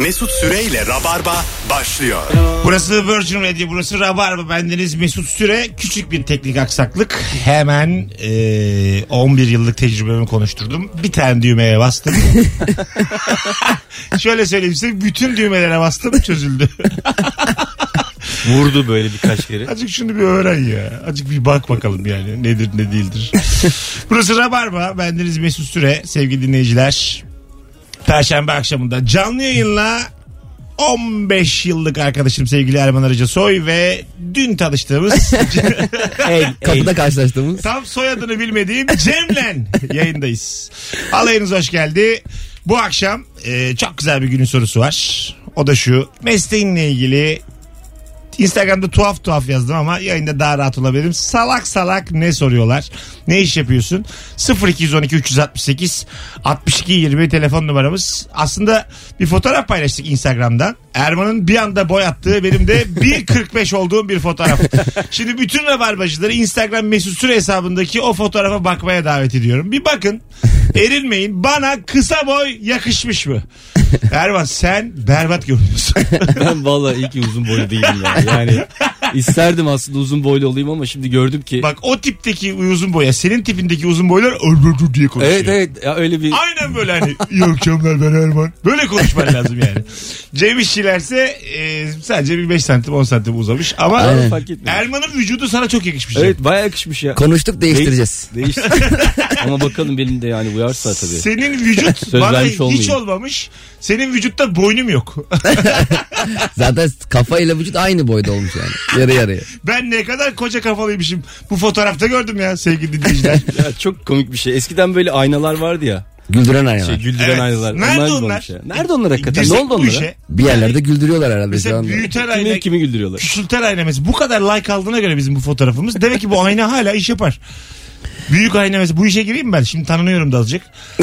Mesut Süreyle Rabarba başlıyor. Burası Virgin Radio, burası Rabarba. Bendeniz Mesut Süre. Küçük bir teknik aksaklık. Hemen e, 11 yıllık tecrübemi konuşturdum. Bir tane düğmeye bastım. Şöyle söyleyeyim size. Bütün düğmelere bastım çözüldü. Vurdu böyle birkaç kere. Azıcık şunu bir öğren ya. Azıcık bir bak bakalım yani. Nedir ne değildir. Burası Rabarba. Bendeniz Mesut Süre. Sevgili dinleyiciler. Perşembe akşamında canlı yayınla 15 yıllık arkadaşım sevgili Erman Arıca Soy ve dün tanıştığımız El, Kapıda karşılaştığımız. tam soyadını bilmediğim Cemlen yayındayız. Alayınız hoş geldi. Bu akşam e, çok güzel bir günün sorusu var. O da şu. Mesleğinle ilgili Instagram'da tuhaf tuhaf yazdım ama yayında daha rahat olabilirim. Salak salak ne soruyorlar? Ne iş yapıyorsun? 0212 368 62 20 telefon numaramız. Aslında bir fotoğraf paylaştık Instagram'dan. Erman'ın bir anda boy attığı benim de 1.45 olduğum bir fotoğraf. Şimdi bütün rabarbacıları Instagram mesut süre hesabındaki o fotoğrafa bakmaya davet ediyorum. Bir bakın. Erinmeyin. Bana kısa boy yakışmış mı? Erman sen berbat görünüyorsun. Ben vallahi iyi ki uzun boylu değilim ya. Yani isterdim aslında uzun boylu olayım ama şimdi gördüm ki. Bak o tipteki uzun boya senin tipindeki uzun boylar öldürdü diye konuşuyor. evet evet ya öyle bir Aynen böyle hani iyi akşamlar ben Erman. Böyle konuşman lazım yani. Cem İşçilerse e, sadece bir 5 santim 10 santim uzamış ama Aynen. Erman'ın vücudu sana çok yakışmış. Evet bayağı yakışmış ya. Konuştuk değiştireceğiz. Değiş. ama bakalım benim de yani uyarsa tabii. Senin vücut Söz bana vermiş hiç olmayayım. olmamış. Senin vücutta boynum yok. Zaten kafa ile vücut aynı boyda olmuş yani. Yarı yarıya. ben ne kadar koca kafalıymışım. Bu fotoğrafta gördüm ya sevgili dinleyiciler. Ya çok komik bir şey. Eskiden böyle aynalar vardı ya. Güldüren aynalar. Şey güldüren Evet. aynalar. Nerede gibi onlar? olmuş ya. Nerede onlar hakikaten? Girsek ne oldu bu onlara? işe. bir yerlerde güldürüyorlar herhalde şu Mesela anda. büyüten ayna, Kimi, kimi güldürüyorlar? küçülten ayna mesela bu kadar like aldığına göre bizim bu fotoğrafımız. Demek ki bu ayna hala iş yapar. Büyük ayna mesela bu işe gireyim mi ben? Şimdi tanınıyorum da azıcık.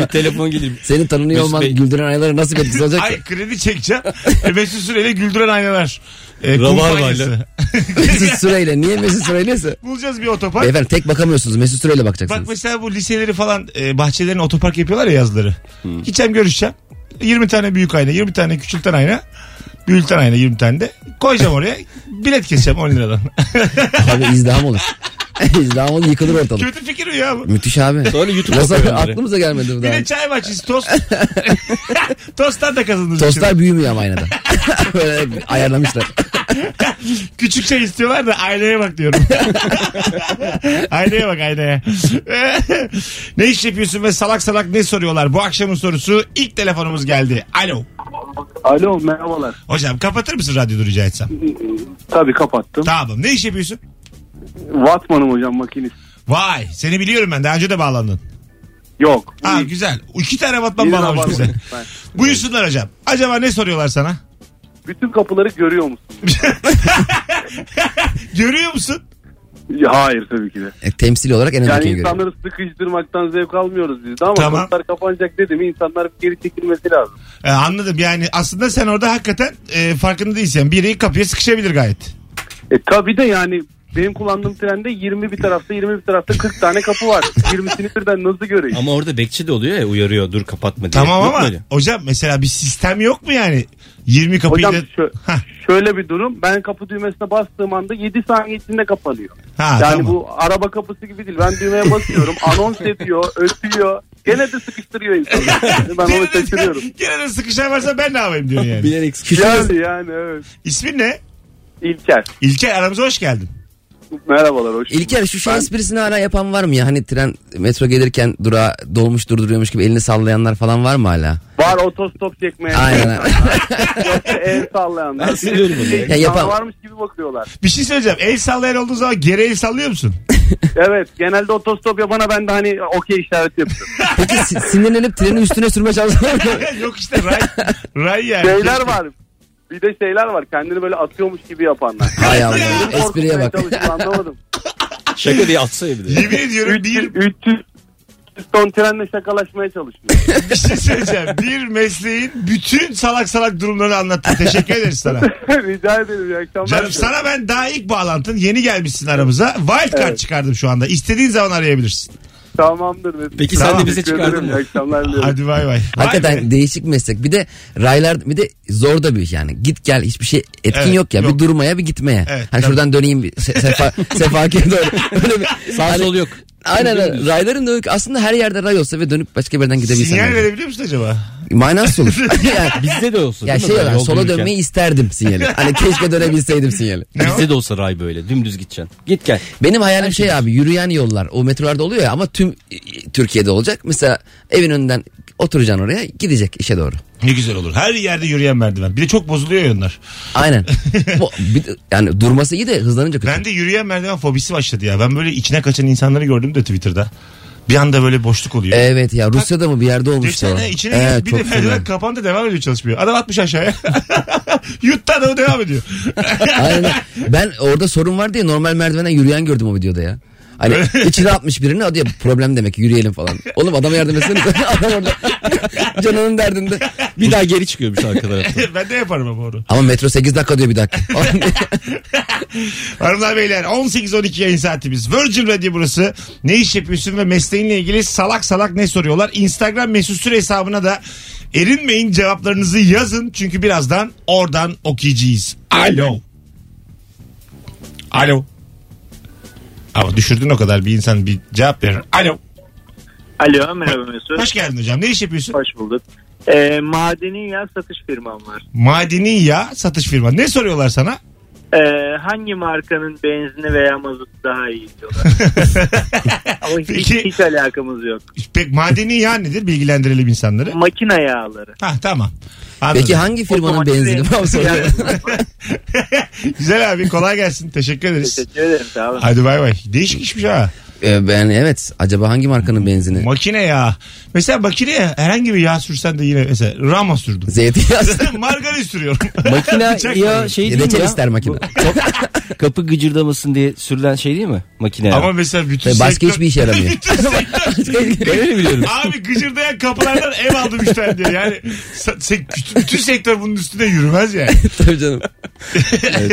bir telefon gelir. Senin tanınıyor Mesut olman Bey. güldüren aynalara nasıl bir etkisi olacak ki? Ay kredi çekeceğim. e, Mesut Süreyle güldüren aynalar. E, Rabarbayla. kumpanyası. Mesut Süreyle. Niye Mesut Süreyleyse? Bulacağız bir otopark. Beyefendi tek bakamıyorsunuz. Mesut Süreyle Bak bakacaksınız. mesela bu liseleri falan e, bahçelerin otopark yapıyorlar ya yazları. Gideceğim görüşeceğim. 20 tane büyük ayna, 20 tane küçülten ayna. Büyülten ayna 20 tane de. Koyacağım oraya. Bilet keseceğim 10 liradan. Abi izdiham olur. izdiham olur yıkılır ortalık. Kötü fikir mi ya bu? Müthiş abi. Sonra YouTube Nasıl onları. aklımıza gelmedi bu Bir daha. de çay bahçesi tost. Tostlar da kazanırız. Tostlar büyümüyor ama aynada. Böyle ayarlamışlar. Küçük çay istiyorlar da aynaya bak diyorum. aynaya bak aynaya. ne iş yapıyorsun ve salak salak ne soruyorlar? Bu akşamın sorusu ilk telefonumuz geldi. Alo. Alo merhabalar. Hocam kapatır mısın radyoyu rica etsem? Tabii kapattım. Tamam. Ne iş yapıyorsun? Vatmanım hocam makinist. Vay seni biliyorum ben. Daha önce de bağlandın. Yok. Ha güzel. İki tane Batman Yeni bağlamış bize. Ben- Buyursunlar hocam. Acaba ne soruyorlar sana? Bütün kapıları görüyor musun? Görüyor musun? Ya, hayır tabii ki de. E, temsil olarak en Yani öndekini görüyor. insanları sıkıştırmaktan zevk almıyoruz biz de ama Tamam. kapılar kapanacak dedi mi insanlar geri çekilmesi lazım. Ee, anladım yani aslında sen orada hakikaten e, farkında değilsen biri kapıya sıkışabilir gayet. E tabii de yani benim kullandığım trende 20 bir tarafta 20 bir tarafta 40 tane kapı var. 20'sini birden nasıl göreyim? Ama orada bekçi de oluyor ya uyarıyor dur kapatma diye. Tamam Yok mu ama öyle? hocam mesela bir sistem yok mu yani? 20 kapıyı Hocam da... şö- Hah, şöyle bir durum ben kapı düğmesine bastığım anda 7 saniye içinde kapanıyor. ha, yani tamam. bu araba kapısı gibi değil. Ben düğmeye basıyorum, anons ediyor, ötüyor. Gene de sıkıştırıyor insanı. ben onu Gene de- şaşırıyorum. Gene de sıkışan varsa ben ne yapayım diyorsun yani. Bilerek Yani yani evet. İsmin ne? İlker. İlker aramıza hoş geldin. Merhabalar hoş bulduk. İlker şu şey Ben- esprisini hala yapan var mı ya? Hani tren metro gelirken durağa dolmuş durduruyormuş gibi elini sallayanlar falan var mı hala? Var otostop çekmeye. Aynen. El sallayanlar. Ben seviyorum onu ya. Ya yapan- varmış gibi bakıyorlar. Bir şey söyleyeceğim. El sallayan olduğu zaman geri el sallıyor musun? Evet genelde otostop yapana ben de hani okey işareti yapıyorum. Peki si- sinirlenip trenin üstüne sürme çalışıyor mu? Yok işte ray, ray yani. şeyler var. Bir de şeyler var kendini böyle atıyormuş gibi yapanlar. Hay Allah. Espriye bak. anlamadım. Şaka diye atsa bir de. Yemin ediyorum bir, 300, 300 ton trenle şakalaşmaya çalışıyor. bir şey söyleyeceğim. Bir mesleğin bütün salak salak durumlarını anlattın. Teşekkür ederiz sana. Rica ederim. İyi akşamlar. Canım sana ben daha ilk bağlantın yeni gelmişsin aramıza. Wild card Evet. çıkardım şu anda. İstediğin zaman arayabilirsin. Tamamdır. Mesut. Peki sen de bize Teşekkür çıkardın ederim. mı? İyi akşamlar diliyorum. Hadi bay bay. Vay Hakikaten be. değişik meslek. Bir de raylar bir de zor da bir iş yani. Git gel hiçbir şey etkin Evet, yok ya. yok. Bir durmaya bir gitmeye. Evet, hani tabii. şuradan döneyim bir se- sefa sefakeye doğru. Öyle bir, Sağ Hani- sol yok. Aynen öyle. Dümdüz. Rayların da aslında her yerde ray olsa ve dönüp başka bir yerden gidebilsen. Sinyal verebiliyor musun acaba? Manası olur. yani, Bizde de olsa ya şey olarak yol sola dönmeyi isterdim sinyali. Hani keşke dönebilseydim sinyali. Bizde de olsa ray böyle dümdüz gideceksin. Git gel. Benim hayalim şey abi yürüyen yollar. O metrolarda oluyor ya ama tüm e, Türkiye'de olacak. Mesela evin önünden oturacaksın oraya gidecek işe doğru. Ne güzel olur. Her yerde yürüyen merdiven. Bir de çok bozuluyor ya onlar. Aynen. Bu, bir- yani durması iyi de hızlanınca kötü. Ben de yürüyen merdiven fobisi başladı ya. Ben böyle içine kaçan insanları gördüm de Twitter'da. Bir anda böyle boşluk oluyor. Evet ya Rusya'da mı bir yerde olmuştu o. de içine Evet, bir de çok merdiven fena. kapandı devam ediyor çalışmıyor. Adam atmış aşağıya. Yuttu adamı devam ediyor. Aynen. Ben orada sorun var diye normal merdivenden yürüyen gördüm o videoda ya. Hani içine atmış birini diyor problem demek yürüyelim falan. Oğlum adam yardım etsene. adam orada canının derdinde. Bir daha geri çıkıyormuş arka tarafta. ben de yaparım ama onu. Ama metro 8 dakika diyor bir dakika. Hanımlar beyler 18-12 yayın saatimiz. Virgin Radio burası. Ne iş yapıyorsun ve mesleğinle ilgili salak salak ne soruyorlar? Instagram mesut süre hesabına da erinmeyin cevaplarınızı yazın. Çünkü birazdan oradan okuyacağız. Alo. Alo. Ama düşürdün o kadar bir insan bir cevap verir. Alo. Alo merhaba Mesut. Hoş geldin hocam. Ne iş yapıyorsun? Hoş bulduk. Ee, madeni yağ satış firmam var. Madeni yağ satış firma. Ne soruyorlar sana? Ee, hangi markanın benzini veya mazotu daha iyi diyorlar. Ama hiç, Peki. hiç alakamız yok. Pek madeni yağ nedir? Bilgilendirelim insanları. Makine yağları. Ha tamam. Anladım. Peki hangi firmanın benzini. Güzel abi kolay gelsin. Teşekkür ederiz. Teşekkür ederim sağ olun. Hadi bay bay. Değişik işmiş ha. Ee, ben evet acaba hangi markanın benzini? Makine yağı. Mesela makineye herhangi bir yağ sürsen de yine mesela Rama sürdüm. Zeytinyağı. Margarin sürüyorum. Makine Bıçak ya şey değil mi Reçel ya? ister makine. Bu Kapı gıcırdamasın diye sürülen şey değil mi? Makine Ama ya. mesela bütün Tabii başka sektör... hiçbir işe yaramıyor. Bütün sektör- Ben öyle biliyorum. Abi gıcırdayan kapılardan ev aldım üç tane diye. Yani sa- se- bütün sektör bunun üstüne yürümez yani. Tabii canım.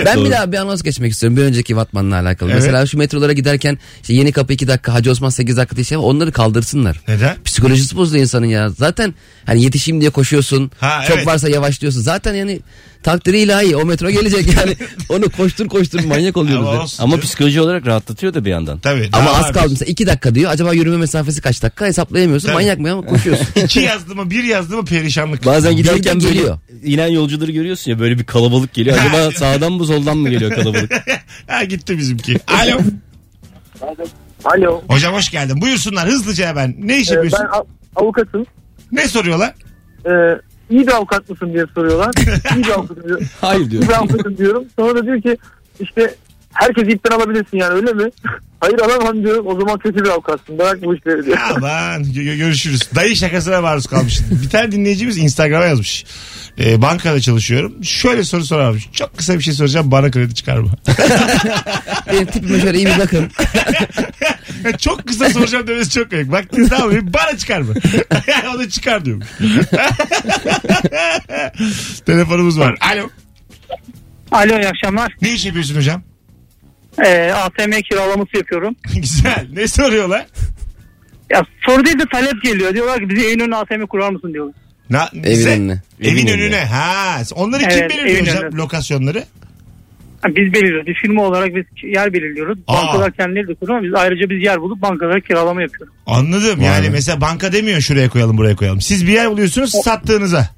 ben doğru. bir daha bir anons geçmek istiyorum. Bir önceki Vatman'la alakalı. Evet. Mesela şu metrolara giderken işte yeni kapı 2 dakika, Hacı Osman 8 dakika diye şey var. Onları kaldırsınlar. Neden? Psikolojisi bozuluyor insanın ya. Zaten hani yetişeyim diye koşuyorsun. Ha, çok evet. varsa yavaşlıyorsun. Zaten yani takdiri ilahi o metro gelecek yani. Onu koştur koştur manyak oluyoruz. Ama olsun Ama canım. psikolojik olarak rahatlatıyor da bir yandan. Tabii. Ama az kaldı mesela 2 dakika diyor. Acaba yürüme mesafesi kaç dakika hesaplayamıyorsun. Tabii. Manyak mı ama koşuyorsun. İki yazdı mı bir yazdı mı perişanlık. Bazen giderken böyle geliyor. inen yolcuları görüyorsun ya böyle bir kalabalık geliyor. Acaba sağdan mı soldan mı geliyor kalabalık? ha gitti bizimki. Alo. Alo. Hocam hoş geldin. Buyursunlar hızlıca hemen. Ne iş Ee, yapıyorsun? ben av- avukatım. Ne soruyorlar? Ee, iyi bir avukat mısın diye soruyorlar. iyi bir avukatım diyorum. Hayır diyor. İyi bir avukatım diyorum. Sonra da diyor ki işte herkes ipten alabilirsin yani öyle mi? Hayır alamam diyorum. O zaman kötü bir avukatsın. Bırak bu işleri diyor. Aman gö- gö- görüşürüz. Dayı şakasına maruz kalmışsın. Bir tane dinleyicimiz Instagram'a yazmış. Ee, bankada çalışıyorum. Şöyle soru sorarmış. Çok kısa bir şey soracağım. Bana kredi çıkar mı? Benim tipime şöyle iyi bir bakın. çok kısa soracağım demesi çok. Vaktiniz ne yapayım? Bana çıkar mı? o da çıkar diyormuş. Telefonumuz var. Alo. Alo iyi akşamlar. Ne iş yapıyorsun hocam? Ee, ATM kiralaması yapıyorum. Güzel. Ne soruyorlar? Ya soru değil de talep geliyor. Diyorlar ki bize evin önüne ATM kurar mısın diyorlar. Na, Evin bize- önüne. Evin, Evin önüne. önüne. Ha. Onları kim Evet, belirliyor evin hocam? önüne. Lokasyonları? Ha, biz belirliyoruz. Bir firma olarak biz yer belirliyoruz. Aa. Bankalar kendileri de kuruyor ama biz ayrıca biz yer bulup bankalara kiralama yapıyoruz. Anladım. Vay yani be. mesela banka demiyor şuraya koyalım buraya koyalım. Siz bir yer buluyorsunuz sattığınıza.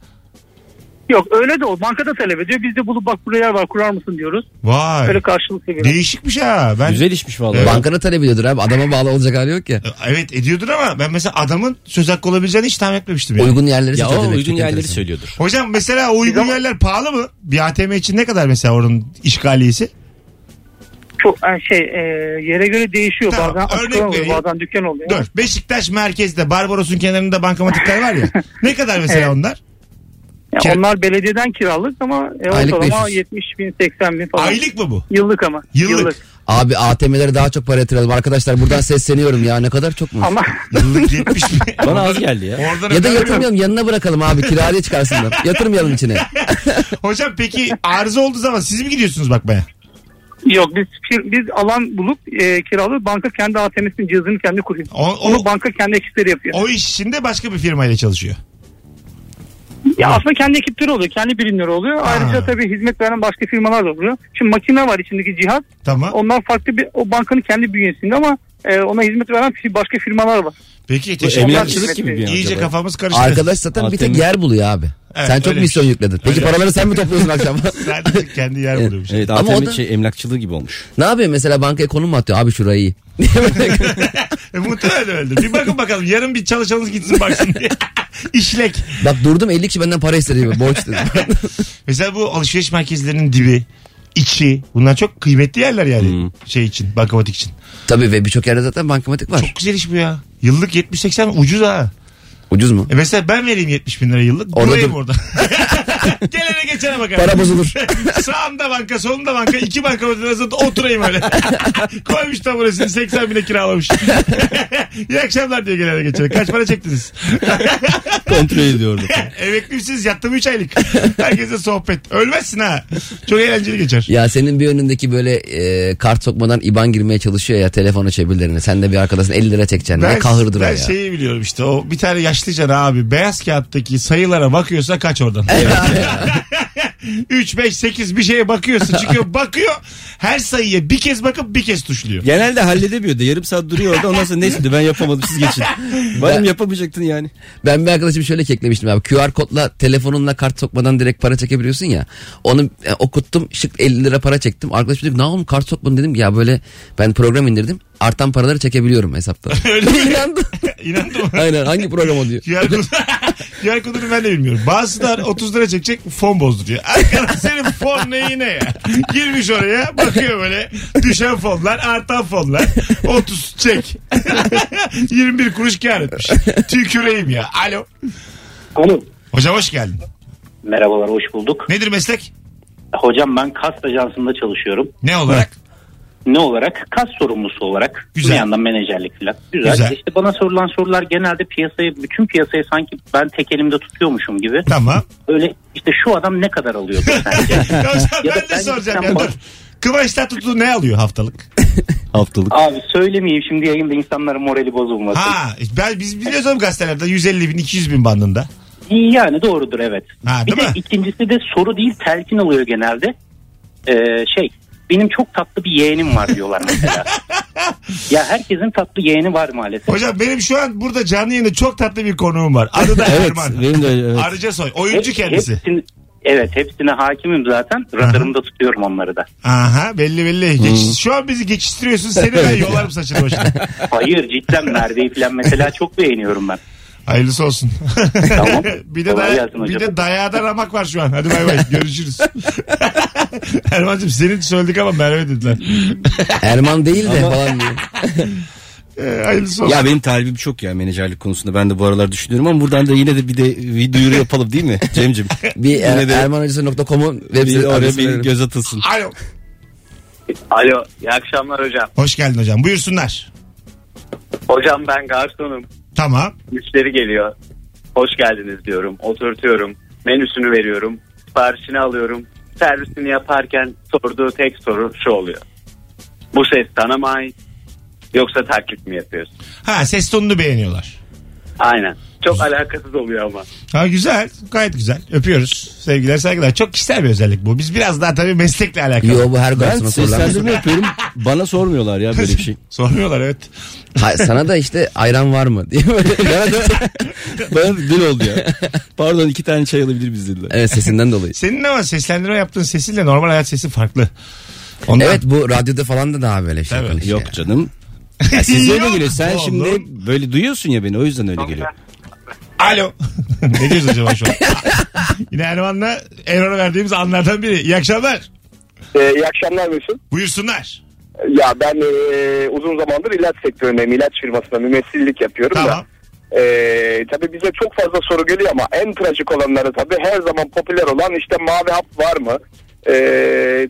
Yok öyle de o. Bankada talep ediyor. Biz de bulup bak buraya yer var kurar mısın diyoruz. Vay. Öyle karşılıklı bir. Değişikmiş ha. Ben Güzel işmiş vallahi. Evet. Bankana talep ediyordur abi. Adama bağlı olacak hali yok ya. Evet ediyordur ama ben mesela adamın söz hakkı olabileceğini hiç tahmin etmemiştim. Yani. Uygun yerleri Ya o demek. uygun yerleri enteresan. söylüyordur. Hocam mesela o uygun yerler pahalı mı? Bir ATM için ne kadar mesela oranın işgaliyesi? Çok yani şey e, yere göre değişiyor. Tamam, Bazen örnek oluyor vereyim. bazen dükkan oluyor. Dur. Beşiktaş merkezde Barbaros'un kenarında bankamatikler var ya. ne kadar mesela Evet. onlar? Ya Kira- onlar belediyeden kiralık ama e, Aylık ortalama 500. 70 bin 80 bin falan. Aylık mı bu? Yıllık ama. Yıllık. Abi ATM'lere daha çok para yatıralım. Arkadaşlar buradan sesleniyorum ya. Ne kadar çok mu? Ama Yıllık 70 mi? Bana az geldi ya. Oradan Ya da yatırmayalım yanına bırakalım abi. Kiraya çıkarsınlar. Yatırmayalım içine. Hocam peki arıza olduğu zaman siz mi gidiyorsunuz bakmaya? Yok biz biz alan bulup e, kiralı banka kendi ATM'sinin cihazını kendi kuruyor. O, Onu o, banka kendi ekipleri yapıyor. o iş içinde başka bir firmayla çalışıyor. Ya aslında kendi ekipleri oluyor, kendi birimleri oluyor. Ayrıca tabii hizmet veren başka firmalar da oluyor. Şimdi makine var içindeki cihaz. Tamam. Onlar farklı bir o bankanın kendi bünyesinde ama e, ona hizmet veren başka firmalar var. Peki teşekkür emlakçılık gibi bir İyice acaba? kafamız karıştı. Arkadaş zaten bir tek yer buluyor abi. Evet, sen çok misyon yükledin. Peki Öyle. paraları sen mi topluyorsun akşam? Sadece kendi yer buluyormuş. Evet Ama ATM o da- şey emlakçılığı gibi olmuş. ne yapıyor mesela bankaya konum mu atıyor? Abi şurayı. E, muhtemelen öyledir. Bir bakın bakalım. Yarın bir çalışanınız gitsin baksın diye. İşlek. Bak durdum 50 kişi benden para istedi. Borç dedi. Mesela bu alışveriş merkezlerinin dibi, içi. Bunlar çok kıymetli yerler yani. Hmm. Şey için, bankamatik için. Tabii ve birçok yerde zaten bankamatik var. Çok güzel iş bu ya. Yıllık 70-80 ucuz ha. Ucuz mu? E mesela ben vereyim 70 bin lira yıllık. Orada Durayım dur. orada. Gelene geçene bakarım. Para bozulur. Sağımda banka solumda banka iki banka arasında oturayım öyle. Koymuş taburesini 80 bine kiralamış. İyi akşamlar diye gelene geçene. Kaç para çektiniz? Kontrol ediyordu. Emekli misiniz? Yattım 3 aylık. Herkese sohbet. Ölmezsin ha. Çok eğlenceli geçer. Ya senin bir önündeki böyle e, kart sokmadan IBAN girmeye çalışıyor ya telefon açabilirlerine. Sen de bir arkadaşın 50 lira çekeceksin. ne kahırdır o ben ya. şeyi biliyorum işte o bir tane yaşlıcan abi beyaz kağıttaki sayılara bakıyorsa kaç oradan. 3, 5, 8 bir şeye bakıyorsa çıkıyor bakıyor her sayıya bir kez bakıp bir kez tuşluyor. Genelde halledemiyordu. Yarım saat duruyor orada. Ondan sonra neyse diyor, ben yapamadım siz geçin. Benim yapamayacaktın yani. Ben bir arkadaşım şöyle keklemiştim abi. QR kodla telefonunla kart sokmadan direkt para çekebiliyorsun ya. Onu e, okuttum şık 50 lira para çektim. Arkadaşım dedi ne oğlum kart sokmadın dedim ki, ya böyle ben program indirdim. Artan paraları çekebiliyorum hesapta. Öyle mi? İnandım. İnandın mı? Aynen hangi program o diyor. QR, kodu, QR kodunu ben de bilmiyorum. Bazısı 30 lira çekecek fon bozduruyor. Arkadaş senin fon neyine ya? Girmiş oraya bakıyor böyle düşen fonlar artan fonlar 30 çek. 21 kuruş kar etmiş. Tüküreyim ya. Alo. Alo. Hocam hoş geldin. Merhabalar hoş bulduk. Nedir meslek? Hocam ben kast ajansında çalışıyorum. Ne olarak? Ne olarak? Kast sorumlusu olarak. Güzel. Bir yandan menajerlik falan. Güzel. Güzel. İşte bana sorulan sorular genelde piyasayı, bütün piyasayı sanki ben tek elimde tutuyormuşum gibi. Tamam. Öyle işte şu adam ne kadar sence? Ya ben de ben soracağım ya. Dur. Kıvanç Tatlıtuğ ne alıyor haftalık? Haftalık. Abi söylemeyeyim şimdi yayında insanların morali bozulmasın. Ha ben biz biliyoruz oğlum gazetelerde 150 bin 200 bin bandında. Yani doğrudur evet. Ha, bir de mi? ikincisi de soru değil telkin oluyor genelde. Ee, şey benim çok tatlı bir yeğenim var diyorlar mesela. ya herkesin tatlı yeğeni var maalesef. Hocam benim şu an burada canlı yayında çok tatlı bir konuğum var. Adı da Evet Erman. benim de öyle. Evet. Arıca soy. Oyuncu Hep- kendisi. hepsini- evet hepsine hakimim zaten. Radarımda tutuyorum onları da. Aha belli belli. Geç, şu an bizi geçiştiriyorsun. Seni ben yolarım saçını başına. Hayır cidden Merve'yi falan mesela çok beğeniyorum ben. Hayırlısı olsun. Tamam. bir de, Kolay daya, gelsin bir hocam. de dayağı ramak var şu an. Hadi bay bay. Görüşürüz. Erman'cığım senin söyledik ama Merve dediler. Erman değil de falan diyor. Ee, hayırlısı olsun. Ya benim talibim çok ya menajerlik konusunda. Ben de bu aralar düşünüyorum ama buradan da yine de bir de bir duyuru yapalım değil mi Cem'cim? Bir er, de- ermanhocası.com'un web bir sitesi oraya bir göz atılsın. Alo. Alo, iyi akşamlar hocam. Hoş geldin hocam. Buyursunlar. Hocam ben garsonum. Tamam. Müşteri geliyor. Hoş geldiniz diyorum. Oturtuyorum. Menüsünü veriyorum. Siparişini alıyorum. Servisini yaparken sorduğu tek soru şu oluyor. Bu ses sana mı ait? Yoksa taklit mi yapıyorsun? Ha ses tonunu beğeniyorlar. Aynen. Çok alakasız oluyor ama. Ha güzel. Gayet güzel. Öpüyoruz. Sevgiler saygılar. Çok kişisel bir özellik bu. Biz biraz daha tabii meslekle alakalı. Yo bu her Ben garsona sorulan. seslendirme yapıyorum. Bana sormuyorlar ya böyle bir şey. Sormuyorlar evet. Hayır, sana da işte ayran var mı diye böyle. Bana da, bana dil oldu ya. Pardon iki tane çay alabilir miyiz dediler. evet sesinden dolayı. Senin ama seslendirme yaptığın sesinle normal hayat sesi farklı. Ondan... Evet bu radyoda falan da daha böyle şey Tabii. konuşuyor. Yok canım. Ya siz öyle geliyor. Sen oğlum. şimdi böyle duyuyorsun ya beni o yüzden öyle geliyor. Alo. ne diyoruz acaba şu an? Yine Erman'la Erman'a verdiğimiz anlardan biri. İyi akşamlar. Ee, iyi akşamlar Mesut. Buyursunlar. Ya ben e, uzun zamandır ilaç sektöründeyim. İlaç firmasında mümessillik yapıyorum Tamam. da. E, tabii bize çok fazla soru geliyor ama en trajik olanları tabii her zaman popüler olan işte mavi hap var mı? E,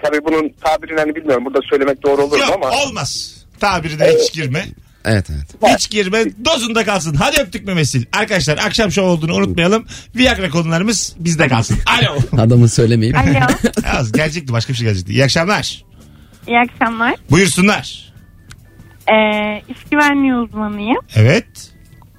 tabii bunun tabirini hani bilmiyorum burada söylemek doğru olur mu Yok ama. olmaz. Tabiri de hiç girme. Evet evet. Hiç girme. Dozunda kalsın. Hadi öptük Memesil. Arkadaşlar akşam şov olduğunu unutmayalım. Viagra konularımız bizde kalsın. Alo. Adamın söylemeyip. Az gelecekti başka bir şey gelecekti. İyi akşamlar. İyi akşamlar. Buyursunlar. Ee, iş güvenliği uzmanıyım. Evet.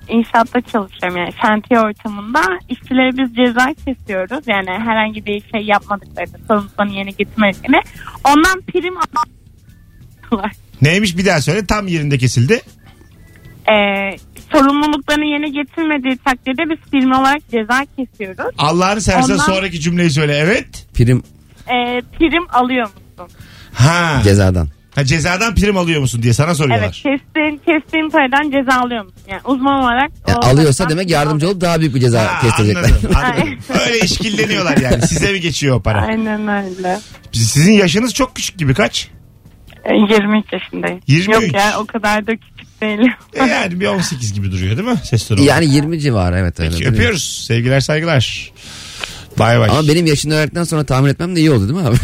İnşaatta çalışıyorum yani şantiye ortamında. İşçilere biz ceza kesiyoruz. Yani herhangi bir şey yapmadıklarını, sorumluluklarını yerine getirmediklerini. Ondan prim alıyorlar. Neymiş bir daha söyle. Tam yerinde kesildi. Ee, sorumluluklarını yerine getirmediği takdirde biz firma olarak ceza kesiyoruz. Allah'ını seversen Ondan- sonraki cümleyi söyle. Evet. Prim Ee, prim alıyor musun? Ha. cezadan. ha cezadan prim alıyor musun diye sana Evet soruyorlar. kestiğin, kestiğin paradan ceza alıyor musun? Yani uzman olarak. Yani o alıyorsa demek yardımcı olup daha büyük bir ceza Ha, kestirecekler. anladım, anladım. Öyle işkilleniyorlar yani. Size mi geçiyor o para? Aynen öyle. Sizin yaşınız çok küçük gibi kaç? Ee, 23 yaşındayım. 23. Yok ya o kadar da küçük değilim. E yani bir 18 gibi duruyor değil mi? Ses tonu. yani 20 civarı evet öyle. Peki, öpüyoruz. Sevgiler saygılar. Bay bay. Ama benim yaşını öğrendikten sonra tahmin etmem de iyi oldu değil mi abi?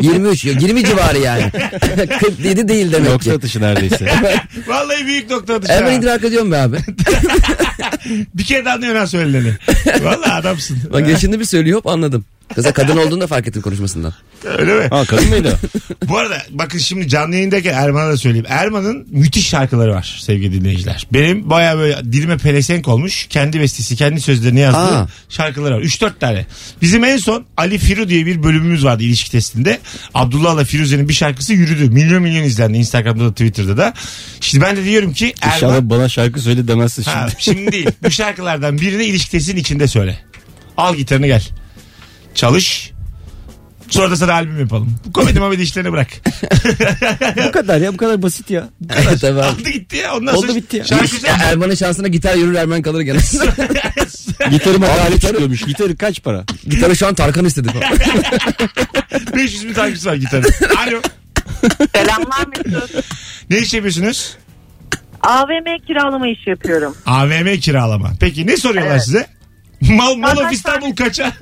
23, yok, 20 civarı yani. 47 değil demek Nokta ki. atışı neredeyse. Vallahi büyük nokta atışı. Hemen ha. idrak ediyorum be abi. Bir kere de anlıyorsun ha söyleneni. Vallahi adamsın. Bak yaşını bir söylüyor hop anladım. Kıza kadın olduğunu da fark ettim konuşmasından. Öyle mi? Ha kadın mıydı? Bu arada bakın şimdi canlı yayındayken Erman'a da söyleyeyim. Erman'ın müthiş şarkıları var sevgili dinleyiciler. Benim baya böyle dilime pelesenk olmuş. Kendi bestesi, kendi sözlerini yazdığı Aa. şarkıları var. 3-4 tane. Bizim en son Ali Firu diye bir bölümümüz vardı ilişki testinde. Abdullah'la Firuze'nin bir şarkısı yürüdü. Milyon milyon izlendi Instagram'da da Twitter'da da. Şimdi ben de diyorum ki İnşallah Erman... bana şarkı söyle demezsin Ha, şimdi. şimdi değil. Bu şarkılardan birini ilişki testinin içinde söyle. Al gitarını gel. Çalış. Sonra da sana albüm yapalım. Bu komedi momedi işlerini bırak. bu kadar ya bu kadar basit ya. Evet abi. Aldı gitti ya. Ondan Oldu sonra bitti ya. Şarkı Ya Erman'ın şansına gitar yürür Erman kalır gene. Gitarıma talip çıkıyormuş. Gitarı kaç para? Gitarı şu an Tarkan istedi falan. 500 bin takipçisi var gitarın. Alo. Selamlar Mesut. Ne iş yapıyorsunuz? AVM kiralama işi yapıyorum. AVM kiralama. Peki ne soruyorlar size? Mal, Mall of İstanbul kaça?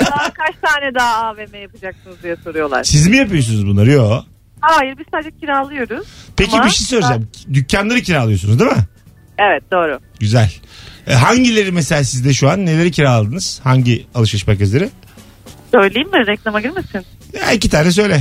Daha kaç tane daha AVM yapacaksınız diye soruyorlar. Siz mi yapıyorsunuz bunları? Yok. Hayır biz sadece kiralıyoruz. Peki Ama- bir şey söyleyeceğim. Dükkanları kiralıyorsunuz değil mi? Evet doğru. Güzel. E, hangileri mesela sizde şu an? Neleri kiraladınız? Hangi alışveriş merkezleri? Söyleyeyim mi reklama girmesin? Ya iki tane söyle.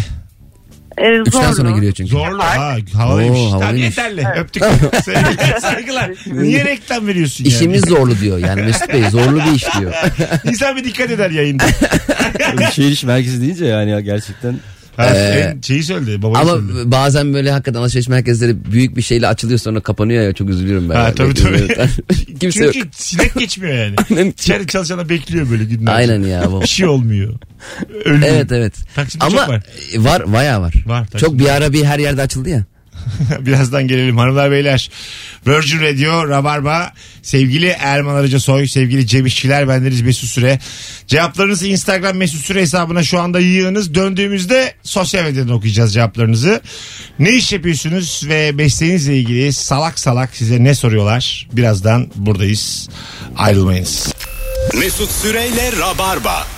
Ee, Üçten zorlu. sonra giriyor çünkü. Zorlu. Ha, havalıymış. Oo, Tamam havalıymış. yeterli. Öptük. Sevgiler, saygılar. Niye reklam veriyorsun yani? İşimiz zorlu diyor yani Mesut Bey zorlu bir iş diyor. İnsan bir dikkat eder yayında. Şehir merkezi deyince yani ya gerçekten. Ha, Ee, en şeyi söyledi. Babayı Ama söyledi. bazen böyle hakikaten alışveriş merkezleri büyük bir şeyle açılıyor sonra kapanıyor ya çok üzülüyorum ben. Ha, tabii tabii. Kimse yok. Çünkü sinek geçmiyor yani. Aynen. İçeride çalışana bekliyor böyle günlerce. Aynen ya bu. Bir şey olmuyor. Ölüyor. Evet evet. Taksim'de Ama çok var. var bayağı var. Var, Çok bir ara bir her yerde açıldı ya. Birazdan gelelim hanımlar beyler. Virgin Radio, Rabarba, sevgili Erman Arıca Soy, sevgili Cem İşçiler, bendeniz Mesut Süre. Cevaplarınızı Instagram Mesut Süre hesabına şu anda yığınız. Döndüğümüzde sosyal medyadan okuyacağız cevaplarınızı. Ne iş yapıyorsunuz ve mesleğinizle ilgili salak salak size ne soruyorlar? Birazdan buradayız. Ayrılmayınız. Mesut Süreyle Rabarba.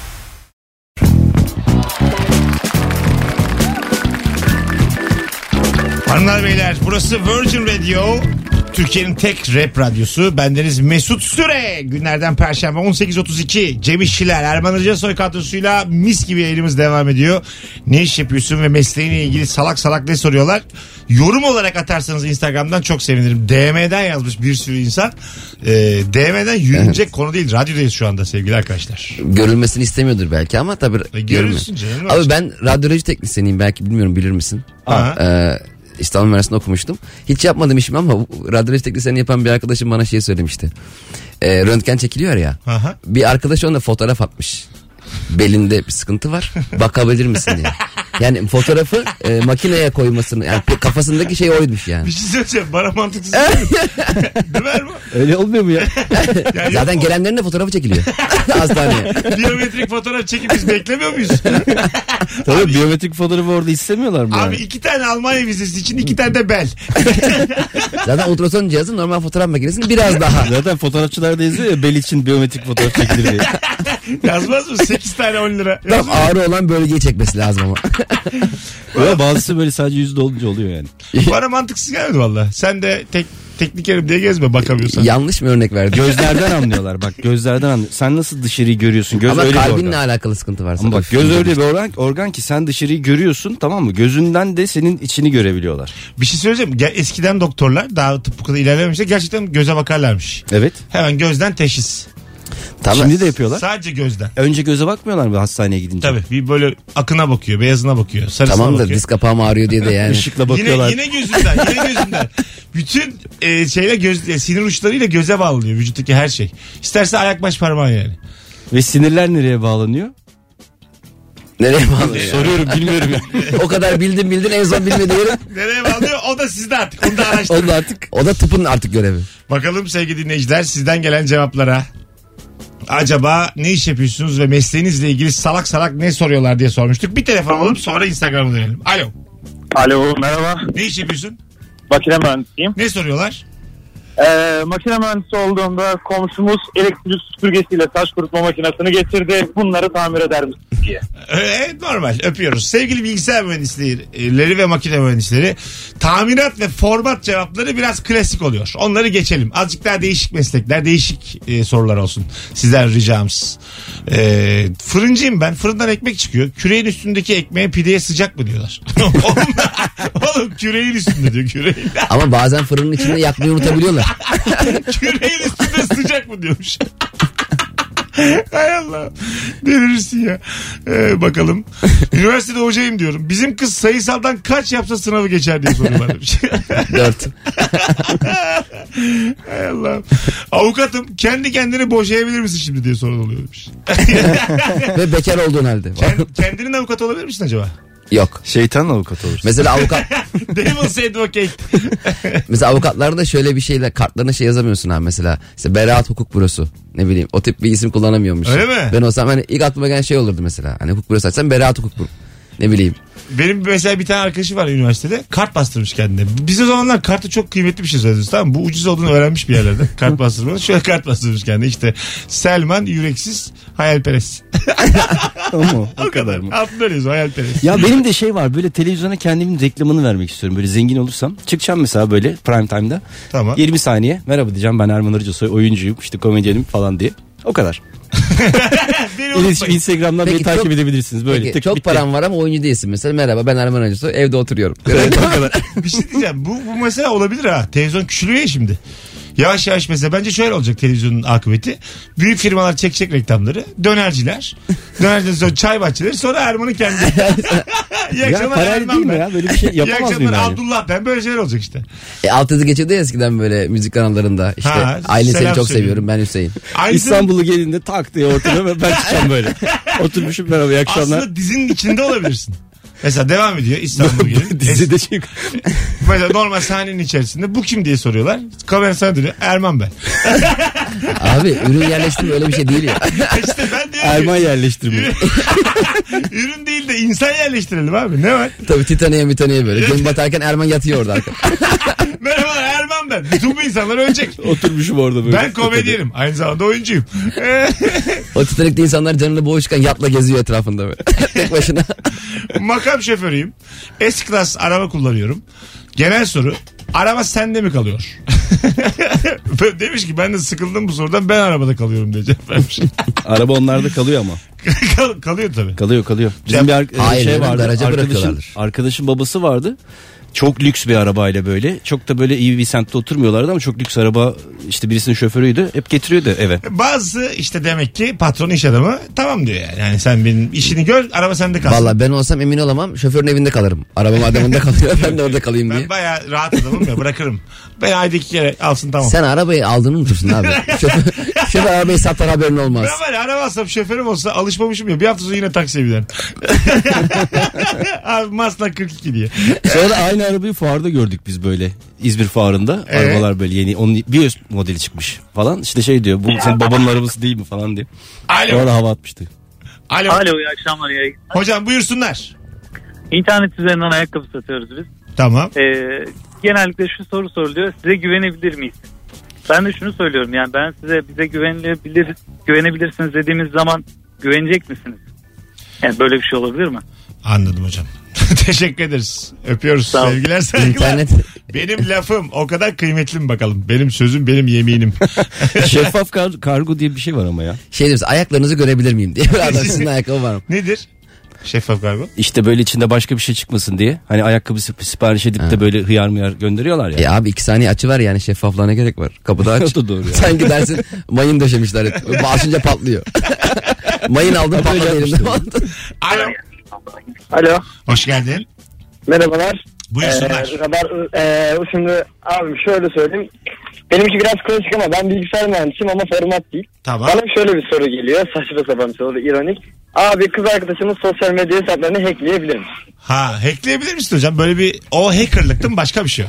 Hanımlar beyler burası Virgin Radio. Türkiye'nin tek rap radyosu. Bendeniz Mesut Süre. Günlerden Perşembe 18.32. Cem İşçiler, Erman Arıca Soy kadrosuyla mis gibi yayınımız devam ediyor. Ne iş yapıyorsun ve mesleğinle ilgili salak salak ne soruyorlar? Yorum olarak atarsanız Instagram'dan çok sevinirim. DM'den yazmış bir sürü insan. Ee, DM'den yürünecek konu değil. Radyodayız şu anda sevgili arkadaşlar. Görülmesini istemiyordur belki ama tabii E, görülsün canım? Abi ben radyoloji teknisyeniyim belki bilmiyorum bilir misin? Aha. Ee, İstanbul Üniversitesi'nde okumuştum. Hiç yapmadım işimi ama radyoloji teknisyeni yapan bir arkadaşım bana şey söylemişti. Ee, röntgen çekiliyor ya. Aha. Bir arkadaş ona fotoğraf atmış. Belinde bir sıkıntı var. Bakabilir misin diye. Yani fotoğrafı e, makineye koymasını yani kafasındaki şey oymuş yani. Bir şey söyleyeceğim. Bana mantıksız değil mi? Erman? Öyle olmuyor mu ya? Yani Zaten yok mu? gelenlerin de fotoğrafı çekiliyor. Hastaneye. Biyometrik fotoğraf çekip biz beklemiyor muyuz? Tabii biyometrik fotoğrafı orada istemiyorlar mı Abi yani? iki tane Almanya vizesi için iki tane de bel. Zaten ultrason cihazı normal fotoğraf makinesinin biraz daha. Zaten fotoğrafçılar da yazıyor ya bel için biyometrik fotoğraf çekilir diye. Yazmaz mı? Sekiz tane on lira. Tam Yazmaz ağrı olan bölgeyi çekmesi lazım ama. Yo, bazısı böyle sadece yüzde olunca oluyor yani. Bana mantıksız gelmedi valla. Sen de tek teknikerim diye gezme bakamıyorsan. Yanlış mı örnek verdim? Gözlerden anlıyorlar bak gözlerden anlıyor. Sen nasıl dışarıyı görüyorsun? Göz Ama öyle bir kalbinle organ. alakalı sıkıntı varsa. Ama bak göz öyle bir organ, organ ki sen dışarıyı görüyorsun tamam mı? Gözünden de senin içini görebiliyorlar. Bir şey söyleyeceğim. Eskiden doktorlar daha tıp bu kadar ilerlememişti. Gerçekten göze bakarlarmış. Evet. Hemen gözden teşhis. Tamam. Şimdi de yapıyorlar. Sadece gözden. Önce göze bakmıyorlar mı hastaneye gidince? Tabii bir böyle akına bakıyor, beyazına bakıyor, sarısına Tamam da bakıyor. diz kapağım ağrıyor diye de yani. Işıkla bakıyorlar. Yine, yine gözünden, yine gözünden. Bütün e, şeyle göz, e, sinir uçlarıyla göze bağlanıyor vücuttaki her şey. İsterse ayak baş parmağı yani. Ve sinirler nereye bağlanıyor? Nereye bağlıyor? ya? Soruyorum bilmiyorum o kadar bildin bildin en son bilmedi yerim. Nereye bağlıyor? O da sizde artık. Onu da araştırın. O da artık o da tıpın artık görevi. Bakalım sevgili dinleyiciler sizden gelen cevaplara. Acaba ne iş yapıyorsunuz ve mesleğinizle ilgili salak salak ne soruyorlar diye sormuştuk. Bir telefon alalım sonra Instagram'a dönelim. Alo. Alo merhaba. Ne iş yapıyorsun? Makine mühendisiyim. Ne soruyorlar? Ee, makine mühendisi olduğumda komşumuz elektrik süpürgesiyle saç kurutma makinesini getirdi. Bunları tamir eder misin diye. Ee, normal öpüyoruz. Sevgili bilgisayar mühendisleri ve makine mühendisleri tamirat ve format cevapları biraz klasik oluyor. Onları geçelim. Azıcık daha değişik meslekler, değişik e, sorular olsun. Sizden ricamız. E, fırıncıyım ben. Fırından ekmek çıkıyor. Küreğin üstündeki ekmeğe pideye sıcak mı diyorlar? oğlum, oğlum küreğin üstünde diyor küreğin. Ama bazen fırının içinde yakmayı unutabiliyorlar. Küreğin üstünde sıcak mı diyormuş. Hay Allah. Delirirsin ya. Ee, bakalım. Üniversitede hocayım diyorum. Bizim kız sayısaldan kaç yapsa sınavı geçer diye soruyorlar demiş. Dört. Hay Allah. Avukatım kendi kendini boşayabilir misin şimdi diye sorun oluyor demiş. Ve bekar olduğun halde. Kend- kendinin avukatı olabilir misin acaba? Yok. Şeytan avukat olur. Mesela avukat Devil's advocate. mesela avukatlarda şöyle bir şeyle kartlarına şey yazamıyorsun ha mesela. İşte beraat hukuk bürosu. Ne bileyim o tip bir isim kullanamıyormuş. Öyle mi? Ben olsam hani ilk aklıma gelen şey olurdu mesela. Hani hukuk bürosu açsam beraat hukuk bürosu. Ne bileyim. Benim mesela bir tane arkadaşım var üniversitede. Kart bastırmış kendine. Biz o zamanlar kartı çok kıymetli bir şey söylüyoruz tamam mı? Bu ucuz olduğunu öğrenmiş bir yerlerden. Kart bastırmanın. Şöyle kart bastırmış kendine. İşte Selman yüreksiz hayalperest. Ama o kadar. Öyle yazıyor hayalperest. Ya benim de şey var böyle televizyona kendimin reklamını vermek istiyorum. Böyle zengin olursam. Çıkacağım mesela böyle prime time'da. Tamam. 20 saniye merhaba diyeceğim ben Erman Arıcasoy oyuncuyum işte komedyenim falan diye. O kadar. Beni unutmayın. Instagram'dan Peki, beni takip çok- edebilirsiniz. Böyle Peki, tık çok bitti. param var ama oyuncu değilsin mesela. Merhaba ben Erman Acısoy evde oturuyorum. bir şey diyeceğim. Bu, bu mesela olabilir ha. Televizyon küçülüyor ya şimdi. Yavaş yavaş mesela bence şöyle olacak televizyonun akıbeti. Büyük firmalar çekecek reklamları. Dönerciler. Dönerciler sonra çay bahçeleri sonra Erman'ın kendi. İyi Ya akşamlar parayla Erman değil mi ben. ya? Böyle bir şey İyi yapamaz akşamlar mıyım yani? Abdullah ben. Böyle şeyler olacak işte. e, alt yazı geçiyordu ya eskiden böyle müzik kanallarında. İşte Ha, Aylin seni selam çok seviyorum ben Hüseyin. Aynı İstanbul'u gelinde tak diye ortaya ve ben çıkacağım böyle. Oturmuşum merhaba iyi akşamlar. Aslında dizinin içinde olabilirsin. Mesela devam ediyor İstanbul gelin. Dizide şey Mesela normal sahnenin içerisinde bu kim diye soruyorlar. Kamera sana dönüyor. Erman ben. Abi ürün yerleştirme öyle bir şey değil ya. işte ben diyorum Erman yerleştirme. ürün değil de insan yerleştirelim abi. Ne var? Tabii Titaniye mitaniye böyle. Gün batarken Erman yatıyor orada arkada. Merhaba Erman ben. Bütün bu insanlar ölecek. Oturmuşum orada böyle. Ben komedyenim. Aynı zamanda oyuncuyum. O Titanik'te insanlar canını boğuşken yatla geziyor etrafında böyle. Tek başına. Makam şoförüyüm. S-Class araba kullanıyorum. Genel soru. Araba sende mi kalıyor? Demiş ki ben de sıkıldım bu sorudan ben arabada kalıyorum diye cevap vermiş. Araba onlarda kalıyor ama. Kal- kalıyor tabii. Kalıyor kalıyor. Bizim Ya- bir ar- Hayır, şey vardı. Arkadaşım, arkadaşım babası vardı. Çok lüks bir arabayla böyle. Çok da böyle iyi bir semtte oturmuyorlardı ama çok lüks araba işte birisinin şoförüydü. Hep getiriyordu eve. Bazı işte demek ki patron iş adamı tamam diyor yani. Yani sen benim işini gör araba sende kalsın. Valla ben olsam emin olamam. Şoförün evinde kalırım. Arabam adamında kalıyor. Ben de orada kalayım diye. Ben baya rahat adamım ya bırakırım. Ben ayda iki kere alsın tamam. Sen arabayı aldığını unutursun abi. Şoför, şoför arabayı satar haberin olmaz. Ben var araba alsam şoförüm olsa alışmamışım ya bir hafta sonra yine taksiye binerim. Abi Maslak 42 diye. Sonra aynı arabayı fuarda gördük biz böyle. İzmir fuarında. Ee? Arabalar böyle yeni. Onun bir üst modeli çıkmış falan. İşte şey diyor. Bu senin babanın arabası değil mi falan diye. Alo. Sonra hava atmıştı. Alo. Alo iyi akşamlar. iyi- Hocam buyursunlar. İnternet üzerinden ayakkabı satıyoruz biz. Tamam. Ee, genellikle şu soru soruluyor. Size güvenebilir miyiz? Ben de şunu söylüyorum. Yani ben size bize güvenilebilir, güvenebilirsiniz dediğimiz zaman güvenecek misiniz? Yani böyle bir şey olabilir mi? Anladım hocam. Teşekkür ederiz. Öpüyoruz. Sağ ol. Sevgiler saygılar. İnternet, Benim lafım o kadar kıymetli mi bakalım? Benim sözüm benim yeminim. Şeffaf kar- kargo diye bir şey var ama ya. Şey diyorsun ayaklarınızı görebilir miyim diye. Sizin ayakkabı var mı? Nedir? Şeffaf kargo. İşte böyle içinde başka bir şey çıkmasın diye. Hani ayakkabı sip- sipariş edip de böyle hıyar mıyar gönderiyorlar ya. E abi iki saniye açı var yani şeffaflığa ne gerek var? Kapıda aç. O da doğru ya. Sen gidersin mayın döşemişler. Basınca patlıyor. mayın aldın patladı elimde. Alo. Alo. Hoş geldin. Merhabalar. Buyursunlar. Ee, kadar, ee, şimdi abi şöyle söyleyeyim. Benimki biraz klasik ama ben bilgisayar mühendisiyim ama format değil. Tamam. Bana şöyle bir soru geliyor. Saçma sapan bir soru, ironik. Abi kız arkadaşımın sosyal medya hesaplarını hackleyebilir misin? Ha hackleyebilir misin hocam? Böyle bir o hackerlık değil mi? Başka bir şey o.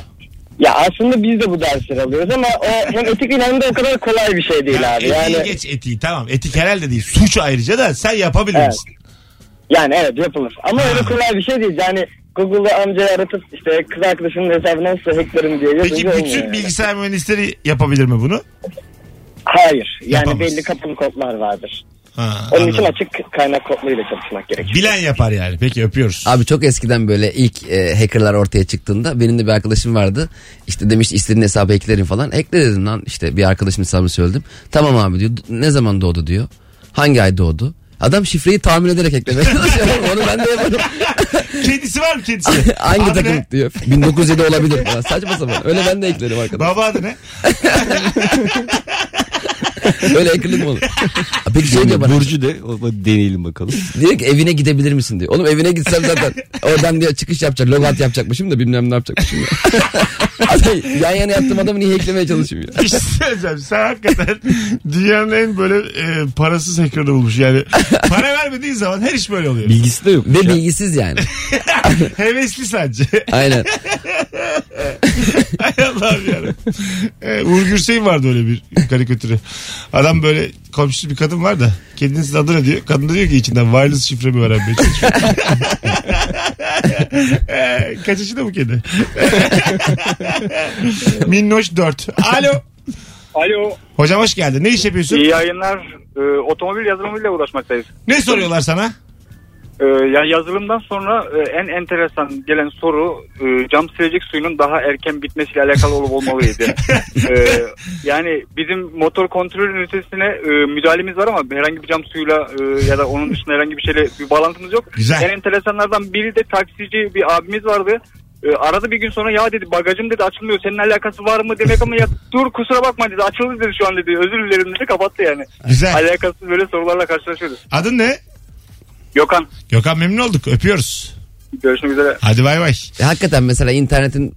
Ya aslında biz de bu dersleri alıyoruz ama o hem etik hem de o kadar kolay bir şey değil abi. etiği Yani geç etiği tamam. Etik herhalde değil. Suç ayrıca da sen yapabilir Evet. misin? yani evet yapılır. Ama öyle kolay bir şey değil. Yani Google'da amcayı aratıp işte kız arkadaşımın hesabına nasıl hacklerim diye yazınca Peki olmuyor bütün yani. bilgisayar mühendisleri yapabilir mi bunu? Hayır. Yani Yapamaz. belli kapalı kodlar vardır. Ha, Onun için anladım. açık kaynak kodlarıyla çalışmak gerekiyor. Bilen yapar yani. Peki öpüyoruz. Abi çok eskiden böyle ilk e, hackerlar ortaya çıktığında benim de bir arkadaşım vardı. İşte demiş istediğin hesabı eklerim falan. Ekle dedim lan işte bir arkadaşım hesabını söyledim. Tamam abi diyor. Ne zaman doğdu diyor. Hangi ay doğdu? Adam şifreyi tahmin ederek eklemeye çalışıyor. Onu ben de yaparım. Kedisi var mı kedisi? Hangi Adı takım ne? diyor. 1907 olabilir falan. Saçma sapan. Öyle ben de eklerim arkadaş. Baba adı ne? Öyle hackerlık mı olur? Ha, Peki şey diyor bana. Burcu de o- o deneyelim bakalım. Diyor ki evine gidebilir misin diyor. Oğlum evine gitsem zaten oradan diyor çıkış yapacak. Logout yapacakmışım da bilmem ne yapacakmışım ya. Adam, yan yana yattığım adamı niye hacklemeye çalışayım ya? Bir şey söyleyeceğim. Sen hakikaten dünyanın en böyle e, parasız hacker'ını bulmuş. Yani para vermediğin zaman her iş böyle oluyor. Bilgisi de yok. Ve bilgisiz yani. Hevesli sadece. Aynen. Hay Allah'ım yarabbim. Ee, Uğur Gürsey'in vardı öyle bir karikatürü. Adam böyle komşusu bir kadın var da kedinizin adı ne diyor. Kadın da diyor ki içinden wireless şifremi öğrenmeye çalışıyor. Kaç yaşında bu kedi? Minnoş 4. Alo. Alo. Hocam hoş geldin. Ne iş yapıyorsun? İyi yayınlar. Ee, otomobil yazılımıyla uğraşmaktayız. Ne soruyorlar sana? Ee, yani yazılımdan sonra e, en enteresan gelen soru e, cam silecek suyunun daha erken bitmesiyle alakalı olup olmalıydı. Ee, yani bizim motor kontrol ünitesine e, müdahalemiz var ama herhangi bir cam suyuyla e, ya da onun dışında herhangi bir şeyle bir bağlantımız yok. Güzel. En enteresanlardan biri de taksici bir abimiz vardı. E, aradı bir gün sonra ya dedi bagajım dedi açılmıyor senin alakası var mı demek ama ya dur kusura bakma dedi açıldı dedi şu an dedi özür dilerim dedi kapattı yani. Güzel. Alakasız böyle sorularla karşılaşıyoruz. Adın ne? Gökhan Gökhan memnun olduk. Öpüyoruz. görüşmek üzere. Hadi bay bay. E, hakikaten mesela internetin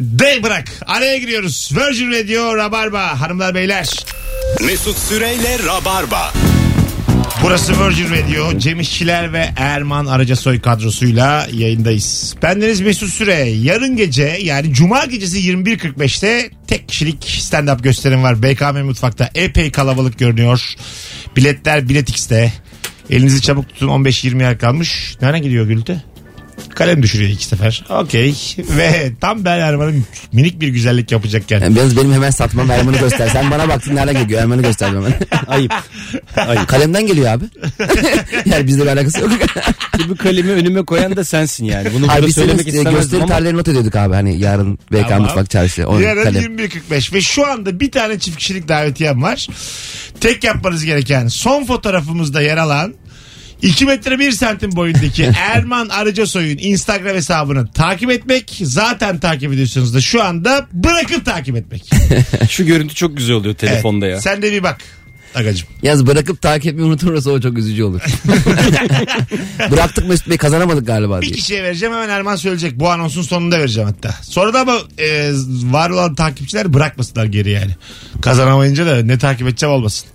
De bırak. Araya giriyoruz. Virgin Radio Rabarba hanımlar beyler. Mesut Süreyle Rabarba. Burası Virgin Radio. Cem İşçiler ve Erman Aracasoy kadrosuyla yayındayız. Bendeniz Mesut Süre. Yarın gece yani Cuma gecesi 21.45'te tek kişilik stand-up gösterim var. BKM Mutfak'ta epey kalabalık görünüyor. Biletler Bilet X'te. Elinizi çabuk tutun 15-20 yer kalmış. Nereden gidiyor Gülte? Kalem düşürüyor iki sefer. Okey. Ve tam ben Erman'ın minik bir güzellik yapacakken. yani biraz benim hemen satmam Erman'ı göster. Sen bana baktın nereden geliyor Erman'ı göster hemen. Ayıp. Ayıp. Kalemden geliyor abi. yani bizde bir alakası yok. Bu kalemi önüme koyan da sensin yani. Bunu Abi burada söylemek e, istemezdim gösteri ama. tarihlerini not ediyorduk abi. Hani yarın BK Tamam. Mutfak Çarşı. O Yarın kalem. 21.45 ve şu anda bir tane çift kişilik davetiyem var. Tek yapmanız gereken son fotoğrafımızda yer alan 2 metre 1 santim boyundaki Erman Arıcasoy'un Instagram hesabını takip etmek. Zaten takip ediyorsunuz da şu anda bırakıp takip etmek. Şu görüntü çok güzel oluyor telefonda ya. Sen de bir bak. Agacım. Yaz bırakıp takip etmeyi unutursa o çok üzücü olur. Bıraktık Mesut Bey kazanamadık galiba Bir diye. kişiye vereceğim hemen Erman söyleyecek. Bu anonsun sonunda vereceğim hatta. Sonra da ama e, var olan takipçiler bırakmasınlar geri yani. Kazanamayınca da ne takip edeceğim olmasın.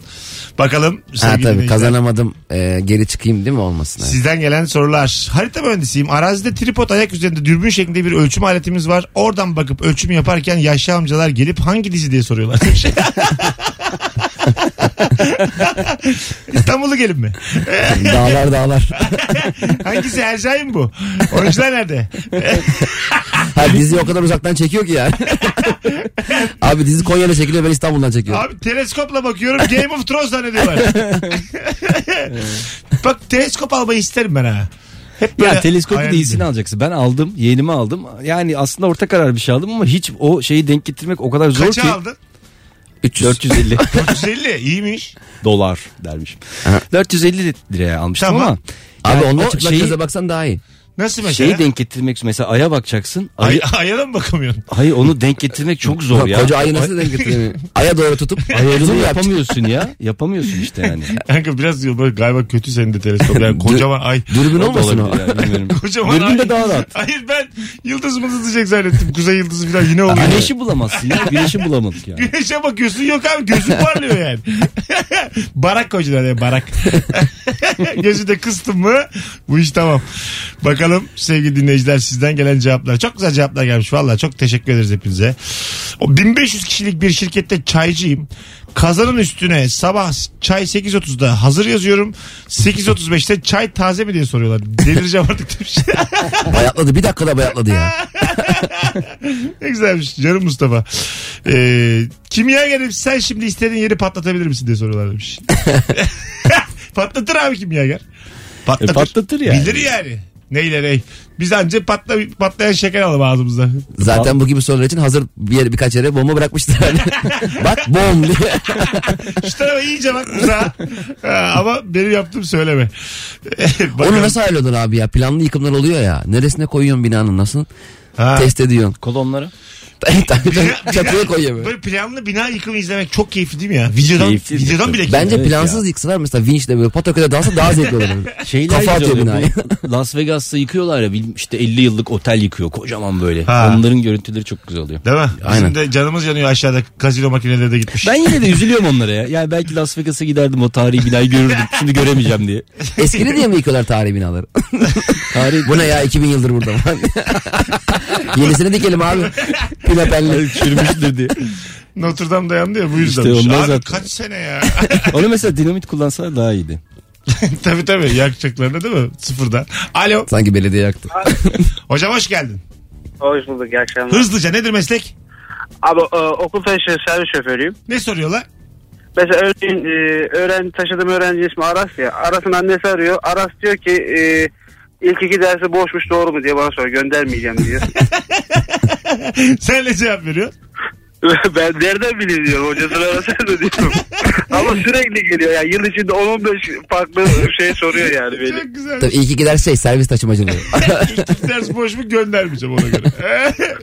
Bakalım Ha sevgili tabii dinleyiciler. kazanamadım e, geri çıkayım değil mi olmasın? Evet. Sizden gelen sorular. Harita mühendisiyim. Arazide tripod ayak üzerinde dürbün şeklinde bir ölçüm aletimiz var. Oradan bakıp ölçüm yaparken yaşlı amcalar gelip hangi dizi diye soruyorlar. demiş. İstanbul'u gelin mi? dağlar dağlar. Hangisi Ercai mi bu? Oyuncular nerede? Ha dizi o kadar uzaktan çekiyor ki yani. Abi dizi Konya'da çekiliyor ben İstanbul'dan çekiyorum. Abi teleskopla bakıyorum Game of Thrones zannediyorlar. Bak teleskop almayı isterim ben ha. böyle Ya teleskopun hayalinde. iyisini alacaksın. Ben aldım, yeğenimi aldım. Yani aslında orta karar bir şey aldım ama hiç o şeyi denk getirmek o kadar zor Kaça ki. aldın? 300. 450 450 iyiymiş. dolar dermişim. 450 liraya almıştım Tamam. ama. Abi yani onunla o çıplak şeyi- göze baksan daha iyi. Nasıl mesela? Şeyi denk getirmek mesela aya bakacaksın. Ay, Ayı, aya da mı bakamıyorsun? hayır onu denk getirmek çok zor ya. Koca ayı nasıl denk getiremiyor? Aya doğru tutup Ayarını zoom yap. yapamıyorsun ya. Yapamıyorsun işte yani. Kanka biraz böyle galiba kötü senin de teleskop. Yani kocaman ay. Dürbün O da olmasın o. olabilir yani, bilmiyorum. Kocaman Dürbün de ay. daha rahat. Hayır ben yıldız mı diyecek zannettim. Kuzey yıldızı falan yine oluyor. Güneşi bulamazsın ya. Güneşi bulamadık yani. Güneşe bakıyorsun yok abi gözün parlıyor yani. barak koydular ya barak. Gözü de kıstın mı bu iş tamam. Bakalım sevgili dinleyiciler sizden gelen cevaplar. Çok güzel cevaplar gelmiş valla çok teşekkür ederiz hepinize. O 1500 kişilik bir şirkette çaycıyım. Kazanın üstüne sabah çay 8.30'da hazır yazıyorum. 8.35'te çay taze mi diye soruyorlar. Delireceğim artık demiş. Bayatladı bir dakikada bayatladı ya. ne güzelmiş canım Mustafa. Ee, kimya gelip sen şimdi istediğin yeri patlatabilir misin diye soruyorlar demiş. Patlatır abi kimyager. Patlatır. E, patlatır yani. Bilir yani. Neyle ney. Biz anca patla, patlayan şeker alalım ağzımızda. Zaten bu gibi sorular için hazır bir yere birkaç yere bomba bırakmıştır. Yani. Bak bom diye. Şu tarafa iyice bak uzağa. Ha, Ama benim yaptığım söyleme. Bakalım. Onu nasıl ayarlıyordun abi ya? Planlı yıkımlar oluyor ya. Neresine koyuyorsun binanın nasıl? Ha. Test ediyorsun. Kolonlara. Çatıya koyuyor böyle. Böyle planlı bina yıkımı izlemek çok keyifli değil mi ya? Videodan, Keyifli. videodan bile keyifli. Bence Evet plansız yıksalar mesela vinçle böyle pataküle dalsa daha zevkli olur. Şeyler Kafa güzel atıyor oluyor. Bu Las Vegas'ta yıkıyorlar ya bil- işte 50 yıllık otel yıkıyor kocaman böyle. Ha. Onların görüntüleri çok güzel oluyor. Değil mi? Bizim Aynen. de canımız yanıyor aşağıda kazino makineleri de gitmiş. Ben yine de üzülüyorum onlara ya. Yani belki Las Vegas'a giderdim o tarihi binayı görürdüm. Şimdi göremeyeceğim diye. Eskili diye mi yıkıyorlar tarihi binaları? Tarih Bu ne ya 2000 yıldır burada. Yenisini dikelim abi. Pilapenli. çürümüştür diye. Notre Dame dayandı ya bu yüzden. İşte ondan Abi zaten. kaç sene ya? Onu mesela dinamit kullansalar daha iyiydi. tabii tabii yakacaklarını değil mi? Sıfırdan. Alo. Sanki belediye yaktı. Hocam hoş geldin. Hoş bulduk iyi akşamlar. Hızlıca nedir meslek? Abi e, okul taşı servis şoförüyüm. Ne soruyorlar? Mesela örneğin e, öğrenci, taşıdığım öğrenci ismi Aras ya. Aras'ın annesi arıyor. Aras diyor ki e, ilk iki dersi boşmuş doğru mu diye bana soruyor. Göndermeyeceğim diyor. Sen ne cevap veriyorsun? ben nereden bileyim diyorum. Hocasını arasana diyorum. Ama sürekli geliyor. Yani yıl içinde 10-15 farklı şey soruyor yani beni. Çok güzel. Tabii iyi ki gider şey servis taşımacılığı. İlk ders boş mu göndermeyeceğim ona göre.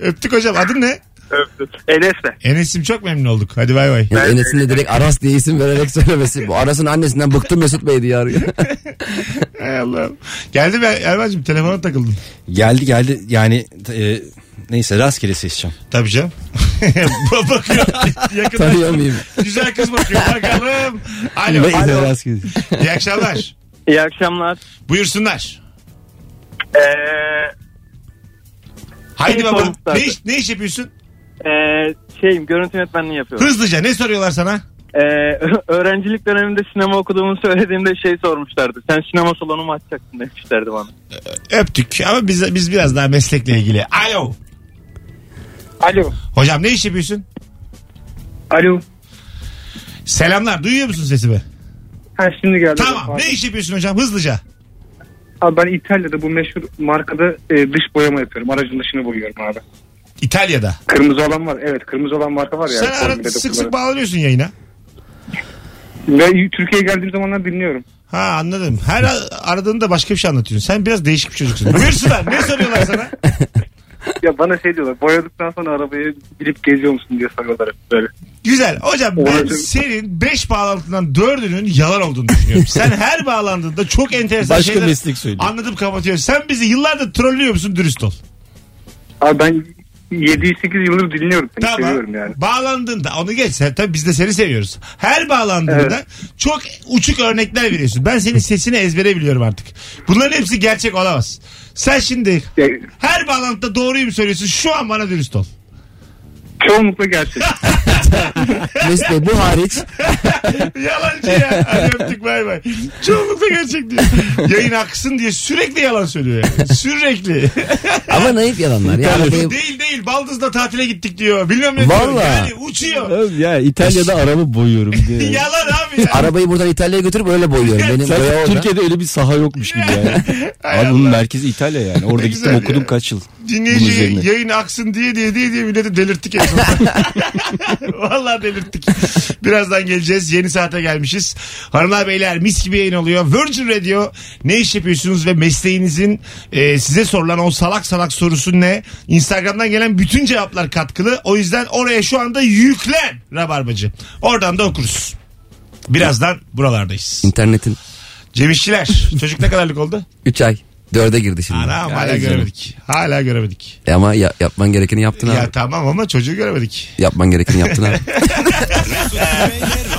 Öptük hocam. Adın ne? Öptüm. Enes de. Enes'im çok memnun olduk. Hadi bay bay. Yani Enes'in de direkt Aras diye isim vererek söylemesi. Bu Aras'ın annesinden bıktım Mesut Bey diye arıyor. Hay Allah'ım. Geldi mi Erman'cığım telefona takıldın. Geldi geldi yani e, neyse rastgele seçeceğim. Tabii canım. Bakıyor. Yakından. Tanıyor muyum? Güzel kız bakıyor. Bakalım. Alo. Neyse, Alo. rastgele. İyi akşamlar. İyi akşamlar. Buyursunlar. Ee, Haydi Şey baba. Ne iş, ne iş yapıyorsun? ee, şeyim görüntü yönetmenliği yapıyorum. Hızlıca ne soruyorlar sana? Ee, öğrencilik döneminde sinema okuduğumu söylediğimde şey sormuşlardı. Sen sinema salonu mu açacaksın demişlerdi bana. Öptük ama biz, biz biraz daha meslekle ilgili. Alo. Alo. Hocam ne iş yapıyorsun? Alo. Selamlar. Duyuyor musun sesimi? Ha şimdi geldi. Tamam. Ne iş yapıyorsun hocam? Hızlıca. Abi ben İtalya'da bu meşhur markada e, dış boyama yapıyorum. Aracın dışını boyuyorum abi. İtalya'da. Kırmızı olan var. Evet kırmızı olan marka var ya. Sen ara, Formüla'da sık sık kullanılan. bağlanıyorsun yayına. Ve Türkiye'ye geldiğim zamanlar dinliyorum. Ha anladım. Her a- aradığında başka bir şey anlatıyorsun. Sen biraz değişik bir çocuksun. Buyursunlar. Ne soruyorlar sana? Ya bana şey diyorlar. Boyadıktan sonra arabayı bilip geziyor musun diye soruyorlar hep böyle. Güzel. Hocam ben Olacak. senin 5 bağlantıdan 4'ünün yalan olduğunu düşünüyorum. Sen her bağlandığında çok enteresan Başka şeyler meslek söylüyor. anlatıp kapatıyorsun. Sen bizi yıllardır trollüyor musun? Dürüst ol. Abi ben 7-8 yıldır dinliyorum. Seni Tamam. seviyorum yani. Bağlandığında onu geç. Sen, tabii biz de seni seviyoruz. Her bağlandığında çok uçuk örnekler veriyorsun. Ben senin sesini ezbere biliyorum artık. Bunların hepsi gerçek olamaz. Sen şimdi her bağlantıda doğruyu mu söylüyorsun? Şu an bana dürüst ol. Çoğunlukla gerçek. Mesut Bey bu hariç Yalancı ya. Hadi öptük bay bay. Çoğunlukla gerçek diyor. Yayın aksın diye sürekli yalan söylüyor yani. Sürekli. ama naif yalanlar. Ya arabayı değil değil. Baldız'da tatile gittik diyor. Bilmem ne diyor. Vallahi. Yani uçuyor. Ya İtalya'da araba boyuyorum diye. Yalan abi Arabayı buradan İtalya'ya götürüp öyle boyuyorum. Benim Zaten boya orada. Türkiye'de öyle bir saha yokmuş gibi yani. Abi bunun merkezi İtalya yani. Orada gittim güzel okudum ya. kaç yıl. Dinleyici yayın aksın diye diye diye diye milleti delirttik en. Vallahi delirttik. Birazdan geleceğiz. Yeni saate gelmişiz. Hanımlar beyler mis gibi yayın oluyor. Virgin Radio ne iş yapıyorsunuz ve mesleğinizin e, size sorulan o salak salak sorusu ne? Instagram'dan gelen bütün cevaplar katkılı. O yüzden oraya şu anda yüklen Rabarbacı. Oradan da okuruz. Birazdan buralardayız. İnternetin Cem İşçiler. Çocuk ne kadarlık oldu? 3 ay. 4'e girdi şimdi. Anam hala canım. göremedik. Hala göremedik. E ama ya- yapman gerekeni yaptın abi. Ya tamam ama çocuğu göremedik. Yapman gerekeni yaptın abi. Mesut